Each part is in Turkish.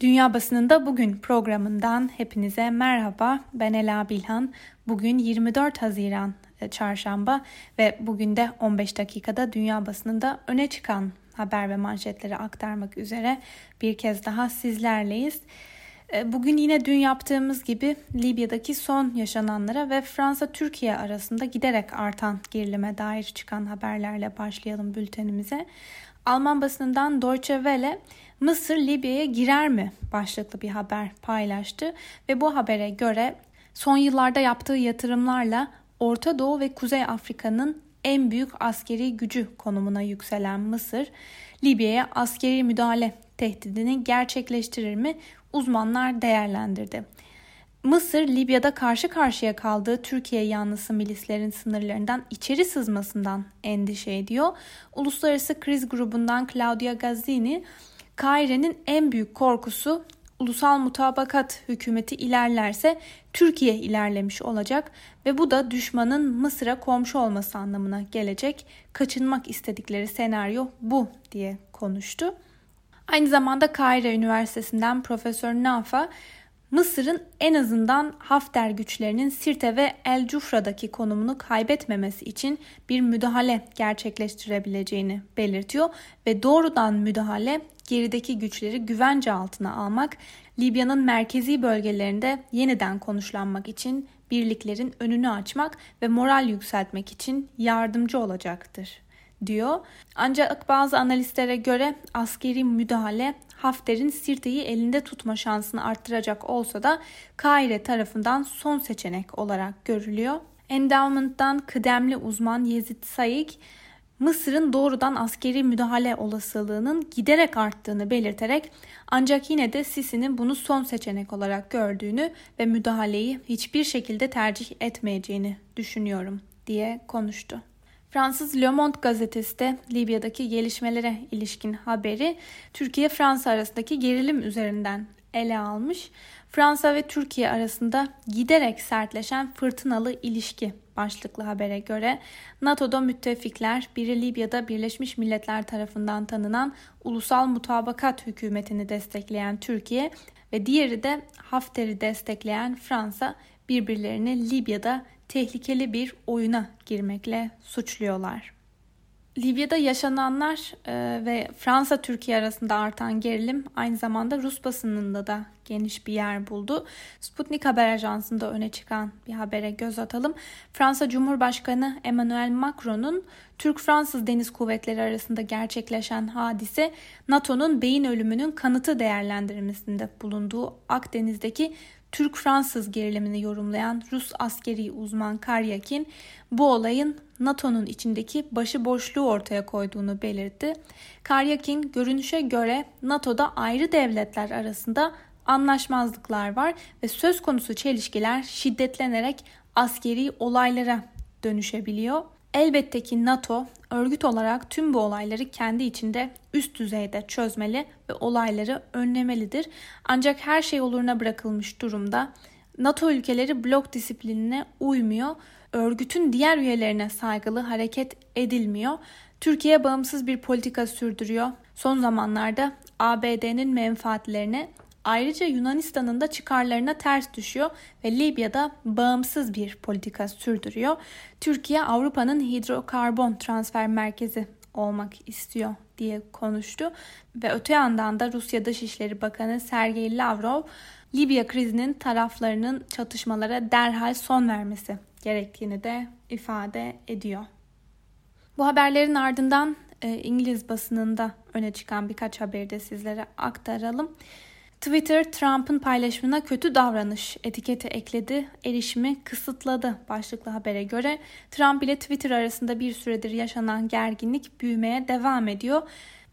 Dünya Basınında Bugün programından hepinize merhaba. Ben Ela Bilhan. Bugün 24 Haziran e, çarşamba ve bugün de 15 dakikada dünya basınında öne çıkan haber ve manşetleri aktarmak üzere bir kez daha sizlerleyiz. E, bugün yine dün yaptığımız gibi Libya'daki son yaşananlara ve Fransa-Türkiye arasında giderek artan gerilime dair çıkan haberlerle başlayalım bültenimize. Alman basınından Deutsche Welle Mısır Libya'ya girer mi başlıklı bir haber paylaştı ve bu habere göre son yıllarda yaptığı yatırımlarla Orta Doğu ve Kuzey Afrika'nın en büyük askeri gücü konumuna yükselen Mısır, Libya'ya askeri müdahale tehdidini gerçekleştirir mi uzmanlar değerlendirdi. Mısır, Libya'da karşı karşıya kaldığı Türkiye yanlısı milislerin sınırlarından içeri sızmasından endişe ediyor. Uluslararası Kriz Grubu'ndan Claudia Gazzini, Kaire'nin en büyük korkusu ulusal mutabakat hükümeti ilerlerse Türkiye ilerlemiş olacak ve bu da düşmanın Mısır'a komşu olması anlamına gelecek. Kaçınmak istedikleri senaryo bu diye konuştu. Aynı zamanda Kahire Üniversitesi'nden Profesör Nafa Mısır'ın en azından Hafter güçlerinin Sirte ve El Cufra'daki konumunu kaybetmemesi için bir müdahale gerçekleştirebileceğini belirtiyor ve doğrudan müdahale gerideki güçleri güvence altına almak, Libya'nın merkezi bölgelerinde yeniden konuşlanmak için birliklerin önünü açmak ve moral yükseltmek için yardımcı olacaktır diyor. Ancak bazı analistlere göre askeri müdahale Hafter'in Sirte'yi elinde tutma şansını arttıracak olsa da Kaire tarafından son seçenek olarak görülüyor. Endowment'tan kıdemli uzman Yezid Saik, Mısır'ın doğrudan askeri müdahale olasılığının giderek arttığını belirterek ancak yine de Sisi'nin bunu son seçenek olarak gördüğünü ve müdahaleyi hiçbir şekilde tercih etmeyeceğini düşünüyorum diye konuştu. Fransız Le Monde gazetesi de Libya'daki gelişmelere ilişkin haberi Türkiye-Fransa arasındaki gerilim üzerinden ele almış. Fransa ve Türkiye arasında giderek sertleşen fırtınalı ilişki başlıklı habere göre NATO'da müttefikler biri Libya'da Birleşmiş Milletler tarafından tanınan Ulusal Mutabakat hükümetini destekleyen Türkiye ve diğeri de Hafter'i destekleyen Fransa birbirlerini Libya'da tehlikeli bir oyuna girmekle suçluyorlar. Libya'da yaşananlar e, ve Fransa-Türkiye arasında artan gerilim aynı zamanda Rus basınında da geniş bir yer buldu. Sputnik Haber Ajansı'nda öne çıkan bir habere göz atalım. Fransa Cumhurbaşkanı Emmanuel Macron'un Türk-Fransız Deniz Kuvvetleri arasında gerçekleşen hadise NATO'nun beyin ölümünün kanıtı değerlendirmesinde bulunduğu Akdeniz'deki Türk-Fransız gerilimini yorumlayan Rus askeri uzman Karyakin bu olayın NATO'nun içindeki başıboşluğu ortaya koyduğunu belirtti. Karyakin görünüşe göre NATO'da ayrı devletler arasında anlaşmazlıklar var ve söz konusu çelişkiler şiddetlenerek askeri olaylara dönüşebiliyor. Elbette ki NATO örgüt olarak tüm bu olayları kendi içinde üst düzeyde çözmeli ve olayları önlemelidir. Ancak her şey oluruna bırakılmış durumda. NATO ülkeleri blok disiplinine uymuyor. Örgütün diğer üyelerine saygılı hareket edilmiyor. Türkiye bağımsız bir politika sürdürüyor. Son zamanlarda ABD'nin menfaatlerine Ayrıca Yunanistan'ın da çıkarlarına ters düşüyor ve Libya'da bağımsız bir politika sürdürüyor. Türkiye Avrupa'nın hidrokarbon transfer merkezi olmak istiyor diye konuştu ve öte yandan da Rusya Dışişleri Bakanı Sergey Lavrov Libya krizinin taraflarının çatışmalara derhal son vermesi gerektiğini de ifade ediyor. Bu haberlerin ardından e, İngiliz basınında öne çıkan birkaç haberi de sizlere aktaralım. Twitter Trump'ın paylaşımına kötü davranış etiketi ekledi, erişimi kısıtladı başlıklı habere göre Trump ile Twitter arasında bir süredir yaşanan gerginlik büyümeye devam ediyor.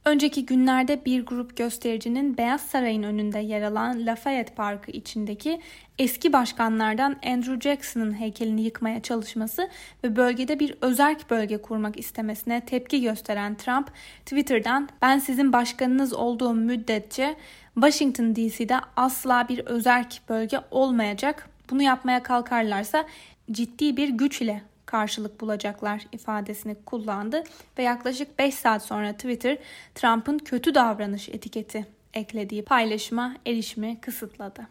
Önceki günlerde bir grup göstericinin Beyaz Saray'ın önünde yer alan Lafayette Parkı içindeki eski başkanlardan Andrew Jackson'ın heykelini yıkmaya çalışması ve bölgede bir özerk bölge kurmak istemesine tepki gösteren Trump, Twitter'dan ben sizin başkanınız olduğum müddetçe Washington DC'de asla bir özerk bölge olmayacak. Bunu yapmaya kalkarlarsa ciddi bir güç ile karşılık bulacaklar ifadesini kullandı ve yaklaşık 5 saat sonra Twitter Trump'ın kötü davranış etiketi eklediği paylaşıma erişimi kısıtladı.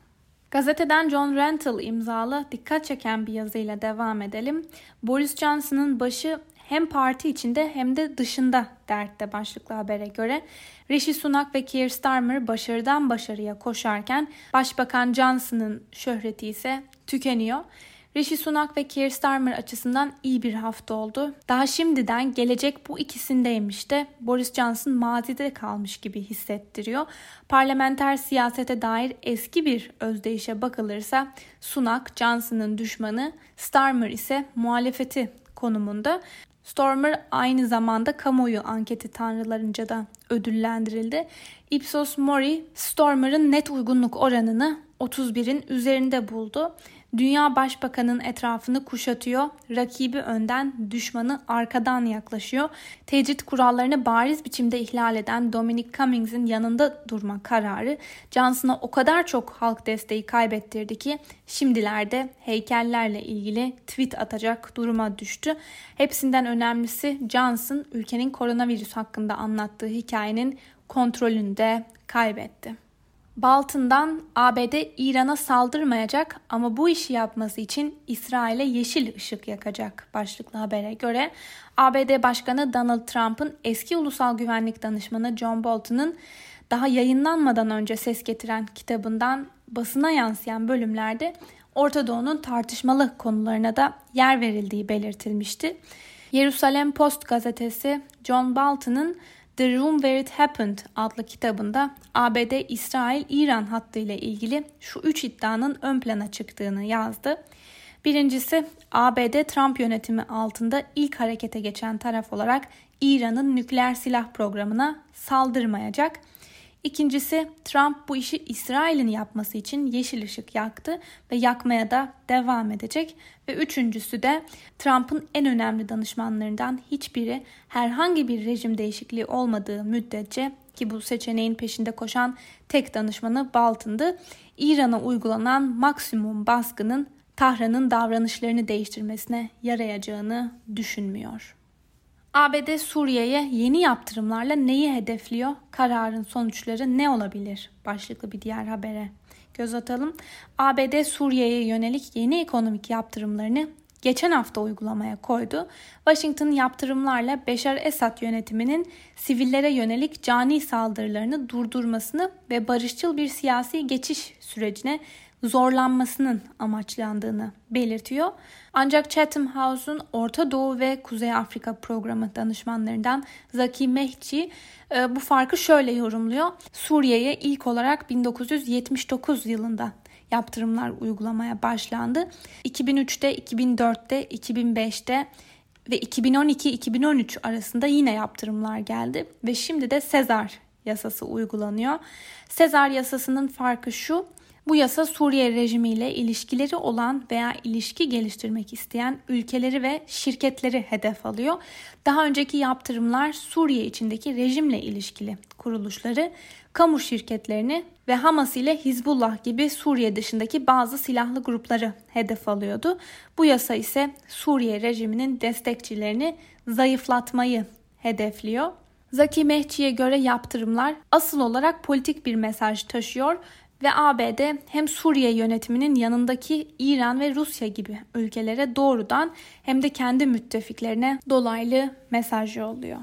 Gazeteden John Rental imzalı dikkat çeken bir yazıyla devam edelim. Boris Johnson'ın başı hem parti içinde hem de dışında dertte başlıklı habere göre Rishi Sunak ve Keir Starmer başarıdan başarıya koşarken Başbakan Johnson'ın şöhreti ise tükeniyor. Rishi Sunak ve Keir Starmer açısından iyi bir hafta oldu. Daha şimdiden gelecek bu ikisindeymiş de Boris Johnson mazide kalmış gibi hissettiriyor. Parlamenter siyasete dair eski bir özdeyişe bakılırsa Sunak Johnson'ın düşmanı, Starmer ise muhalefeti konumunda. Stormer aynı zamanda kamuoyu anketi tanrılarınca da ödüllendirildi. Ipsos Mori, Stormer'ın net uygunluk oranını 31'in üzerinde buldu. Dünya başbakanın etrafını kuşatıyor, rakibi önden, düşmanı arkadan yaklaşıyor. Tecrit kurallarını bariz biçimde ihlal eden Dominic Cummings'in yanında durma kararı Johnson'a o kadar çok halk desteği kaybettirdi ki şimdilerde heykellerle ilgili tweet atacak duruma düştü. Hepsinden önemlisi Johnson ülkenin koronavirüs hakkında anlattığı hikayenin kontrolünü de kaybetti. Bolton'dan ABD İran'a saldırmayacak ama bu işi yapması için İsrail'e yeşil ışık yakacak başlıklı habere göre ABD Başkanı Donald Trump'ın eski ulusal güvenlik danışmanı John Bolton'ın daha yayınlanmadan önce ses getiren kitabından basına yansıyan bölümlerde Orta Doğu'nun tartışmalı konularına da yer verildiği belirtilmişti. Jerusalem Post gazetesi John Bolton'ın The Room Where It Happened adlı kitabında ABD-İsrail-İran hattı ile ilgili şu üç iddianın ön plana çıktığını yazdı. Birincisi ABD Trump yönetimi altında ilk harekete geçen taraf olarak İran'ın nükleer silah programına saldırmayacak. İkincisi Trump bu işi İsrail'in yapması için yeşil ışık yaktı ve yakmaya da devam edecek. Ve üçüncüsü de Trump'ın en önemli danışmanlarından hiçbiri herhangi bir rejim değişikliği olmadığı müddetçe ki bu seçeneğin peşinde koşan tek danışmanı Bolton'dı. İran'a uygulanan maksimum baskının Tahran'ın davranışlarını değiştirmesine yarayacağını düşünmüyor. ABD Suriye'ye yeni yaptırımlarla neyi hedefliyor? Kararın sonuçları ne olabilir? Başlıklı bir diğer habere göz atalım. ABD Suriye'ye yönelik yeni ekonomik yaptırımlarını geçen hafta uygulamaya koydu. Washington yaptırımlarla Beşar Esad yönetiminin sivillere yönelik cani saldırılarını durdurmasını ve barışçıl bir siyasi geçiş sürecine zorlanmasının amaçlandığını belirtiyor. Ancak Chatham House'un Orta Doğu ve Kuzey Afrika programı danışmanlarından Zaki Mehci e, bu farkı şöyle yorumluyor. Suriye'ye ilk olarak 1979 yılında yaptırımlar uygulamaya başlandı. 2003'te, 2004'te, 2005'te ve 2012-2013 arasında yine yaptırımlar geldi ve şimdi de Sezar yasası uygulanıyor. Sezar yasasının farkı şu. Bu yasa Suriye rejimiyle ilişkileri olan veya ilişki geliştirmek isteyen ülkeleri ve şirketleri hedef alıyor. Daha önceki yaptırımlar Suriye içindeki rejimle ilişkili kuruluşları, kamu şirketlerini ve Hamas ile Hizbullah gibi Suriye dışındaki bazı silahlı grupları hedef alıyordu. Bu yasa ise Suriye rejiminin destekçilerini zayıflatmayı hedefliyor. Zaki Mehçi'ye göre yaptırımlar asıl olarak politik bir mesaj taşıyor ve ABD hem Suriye yönetiminin yanındaki İran ve Rusya gibi ülkelere doğrudan hem de kendi müttefiklerine dolaylı mesaj yolluyor.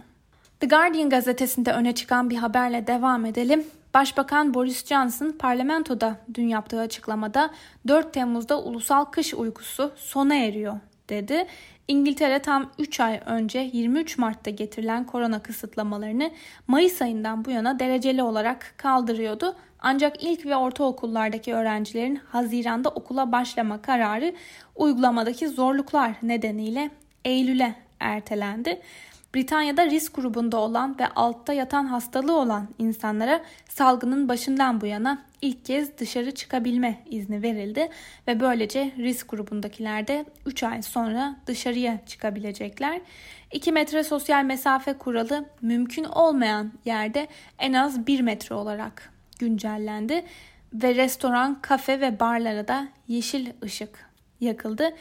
The Guardian gazetesinde öne çıkan bir haberle devam edelim. Başbakan Boris Johnson parlamentoda dün yaptığı açıklamada 4 Temmuz'da ulusal kış uykusu sona eriyor dedi. İngiltere tam 3 ay önce 23 Mart'ta getirilen korona kısıtlamalarını Mayıs ayından bu yana dereceli olarak kaldırıyordu. Ancak ilk ve ortaokullardaki öğrencilerin Haziran'da okula başlama kararı uygulamadaki zorluklar nedeniyle Eylül'e ertelendi. Britanya'da risk grubunda olan ve altta yatan hastalığı olan insanlara salgının başından bu yana ilk kez dışarı çıkabilme izni verildi ve böylece risk grubundakiler de 3 ay sonra dışarıya çıkabilecekler. 2 metre sosyal mesafe kuralı mümkün olmayan yerde en az 1 metre olarak güncellendi ve restoran, kafe ve barlara da yeşil ışık yakıldı.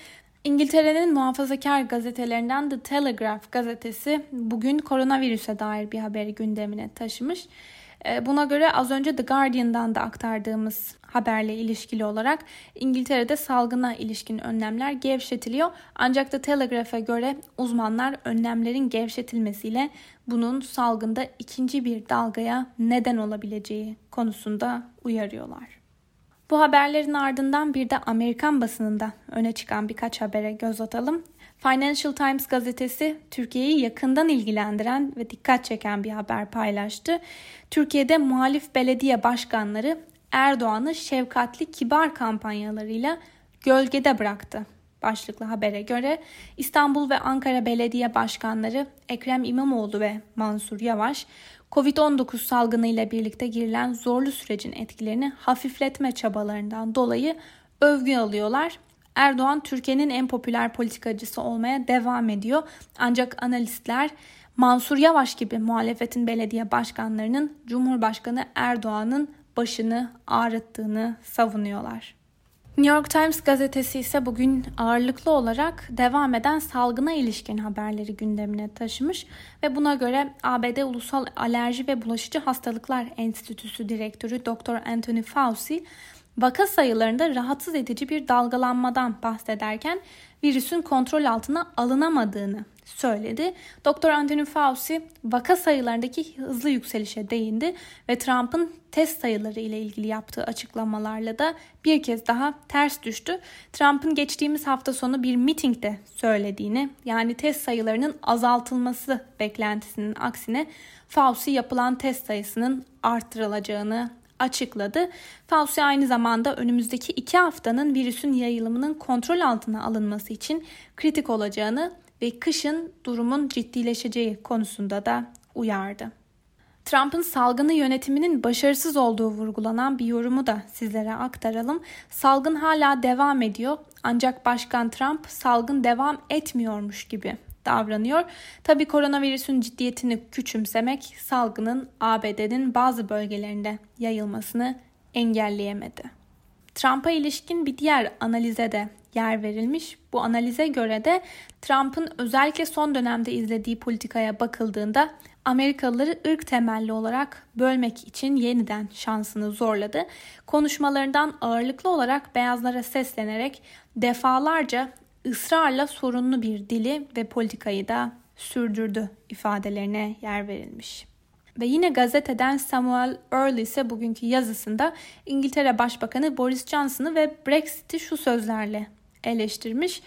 İngiltere'nin muhafazakar gazetelerinden The Telegraph gazetesi bugün koronavirüse dair bir haberi gündemine taşımış. E, buna göre az önce The Guardian'dan da aktardığımız haberle ilişkili olarak İngiltere'de salgına ilişkin önlemler gevşetiliyor. Ancak The Telegraph'a göre uzmanlar önlemlerin gevşetilmesiyle bunun salgında ikinci bir dalgaya neden olabileceği konusunda uyarıyorlar. Bu haberlerin ardından bir de Amerikan basınında öne çıkan birkaç habere göz atalım. Financial Times gazetesi Türkiye'yi yakından ilgilendiren ve dikkat çeken bir haber paylaştı. Türkiye'de muhalif belediye başkanları Erdoğan'ı şefkatli kibar kampanyalarıyla gölgede bıraktı. Başlıklı habere göre İstanbul ve Ankara Belediye Başkanları Ekrem İmamoğlu ve Mansur Yavaş Covid-19 salgını ile birlikte girilen zorlu sürecin etkilerini hafifletme çabalarından dolayı övgü alıyorlar. Erdoğan Türkiye'nin en popüler politikacısı olmaya devam ediyor. Ancak analistler Mansur Yavaş gibi muhalefetin belediye başkanlarının Cumhurbaşkanı Erdoğan'ın başını ağrıttığını savunuyorlar. New York Times gazetesi ise bugün ağırlıklı olarak devam eden salgına ilişkin haberleri gündemine taşımış ve buna göre ABD Ulusal Alerji ve Bulaşıcı Hastalıklar Enstitüsü Direktörü Dr. Anthony Fauci vaka sayılarında rahatsız edici bir dalgalanmadan bahsederken virüsün kontrol altına alınamadığını söyledi. Dr. Anthony Fauci vaka sayılarındaki hızlı yükselişe değindi ve Trump'ın test sayıları ile ilgili yaptığı açıklamalarla da bir kez daha ters düştü. Trump'ın geçtiğimiz hafta sonu bir mitingde söylediğini yani test sayılarının azaltılması beklentisinin aksine Fauci yapılan test sayısının arttırılacağını açıkladı. Fauci aynı zamanda önümüzdeki iki haftanın virüsün yayılımının kontrol altına alınması için kritik olacağını ve kışın durumun ciddileşeceği konusunda da uyardı. Trump'ın salgını yönetiminin başarısız olduğu vurgulanan bir yorumu da sizlere aktaralım. Salgın hala devam ediyor ancak Başkan Trump salgın devam etmiyormuş gibi davranıyor. Tabi koronavirüsün ciddiyetini küçümsemek salgının ABD'nin bazı bölgelerinde yayılmasını engelleyemedi. Trump'a ilişkin bir diğer analize de yer verilmiş. Bu analize göre de Trump'ın özellikle son dönemde izlediği politikaya bakıldığında Amerikalıları ırk temelli olarak bölmek için yeniden şansını zorladı. Konuşmalarından ağırlıklı olarak beyazlara seslenerek defalarca ısrarla sorunlu bir dili ve politikayı da sürdürdü ifadelerine yer verilmiş. Ve yine gazeteden Samuel Earle ise bugünkü yazısında İngiltere Başbakanı Boris Johnson'ı ve Brexit'i şu sözlerle eleştirmiş.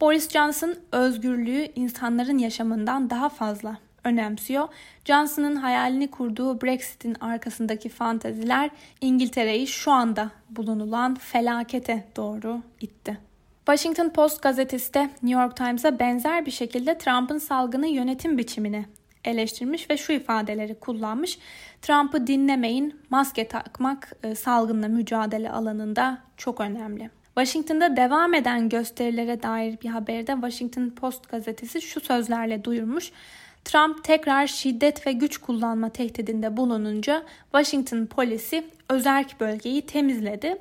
Boris Johnson özgürlüğü insanların yaşamından daha fazla önemsiyor. Johnson'ın hayalini kurduğu Brexit'in arkasındaki fantaziler İngiltere'yi şu anda bulunulan felakete doğru itti. Washington Post gazetesi de New York Times'a benzer bir şekilde Trump'ın salgını yönetim biçimini eleştirmiş ve şu ifadeleri kullanmış. Trump'ı dinlemeyin, maske takmak e, salgınla mücadele alanında çok önemli. Washington'da devam eden gösterilere dair bir haberde Washington Post gazetesi şu sözlerle duyurmuş. Trump tekrar şiddet ve güç kullanma tehdidinde bulununca Washington polisi özerk bölgeyi temizledi.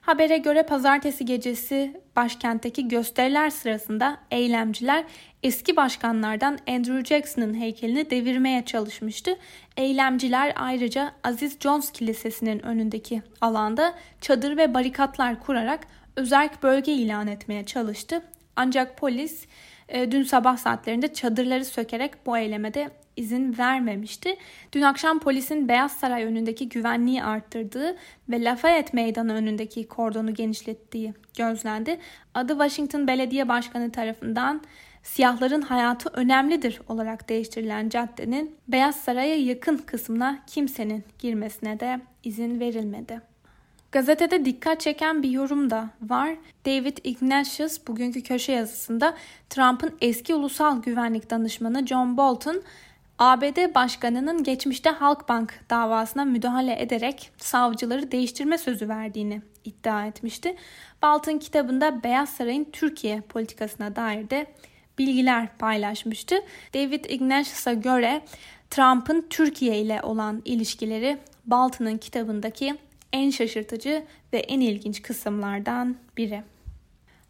Habere göre pazartesi gecesi başkentteki gösteriler sırasında eylemciler eski başkanlardan Andrew Jackson'ın heykelini devirmeye çalışmıştı. Eylemciler ayrıca Aziz Jones Kilisesi'nin önündeki alanda çadır ve barikatlar kurarak özerk bölge ilan etmeye çalıştı. Ancak polis e, dün sabah saatlerinde çadırları sökerek bu eylemede izin vermemişti. Dün akşam polisin Beyaz Saray önündeki güvenliği arttırdığı ve Lafayette Meydanı önündeki kordonu genişlettiği gözlendi. Adı Washington Belediye Başkanı tarafından siyahların hayatı önemlidir olarak değiştirilen caddenin Beyaz Saray'a yakın kısmına kimsenin girmesine de izin verilmedi. Gazetede dikkat çeken bir yorum da var. David Ignatius bugünkü köşe yazısında Trump'ın eski ulusal güvenlik danışmanı John Bolton ABD Başkanı'nın geçmişte Halkbank davasına müdahale ederek savcıları değiştirme sözü verdiğini iddia etmişti. Bolton kitabında Beyaz Saray'ın Türkiye politikasına dair de bilgiler paylaşmıştı. David Ignatius'a göre Trump'ın Türkiye ile olan ilişkileri Bolton'un kitabındaki en şaşırtıcı ve en ilginç kısımlardan biri.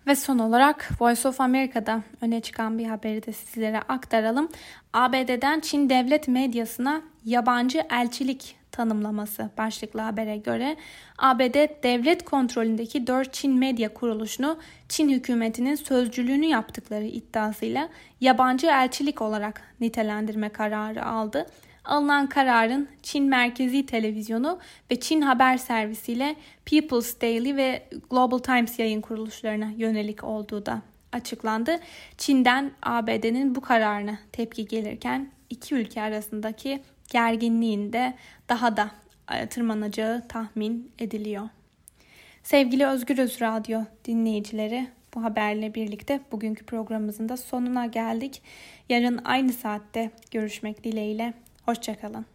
Ve son olarak Voice of America'da öne çıkan bir haberi de sizlere aktaralım. ABD'den Çin devlet medyasına yabancı elçilik tanımlaması başlıklı habere göre ABD devlet kontrolündeki 4 Çin medya kuruluşunu Çin hükümetinin sözcülüğünü yaptıkları iddiasıyla yabancı elçilik olarak nitelendirme kararı aldı. Alınan kararın Çin Merkezi Televizyonu ve Çin Haber Servisi ile People's Daily ve Global Times yayın kuruluşlarına yönelik olduğu da açıklandı. Çin'den ABD'nin bu kararına tepki gelirken iki ülke arasındaki gerginliğin de daha da e, tırmanacağı tahmin ediliyor. Sevgili Özgür Öz Radyo dinleyicileri bu haberle birlikte bugünkü programımızın da sonuna geldik. Yarın aynı saatte görüşmek dileğiyle. Hoşçakalın.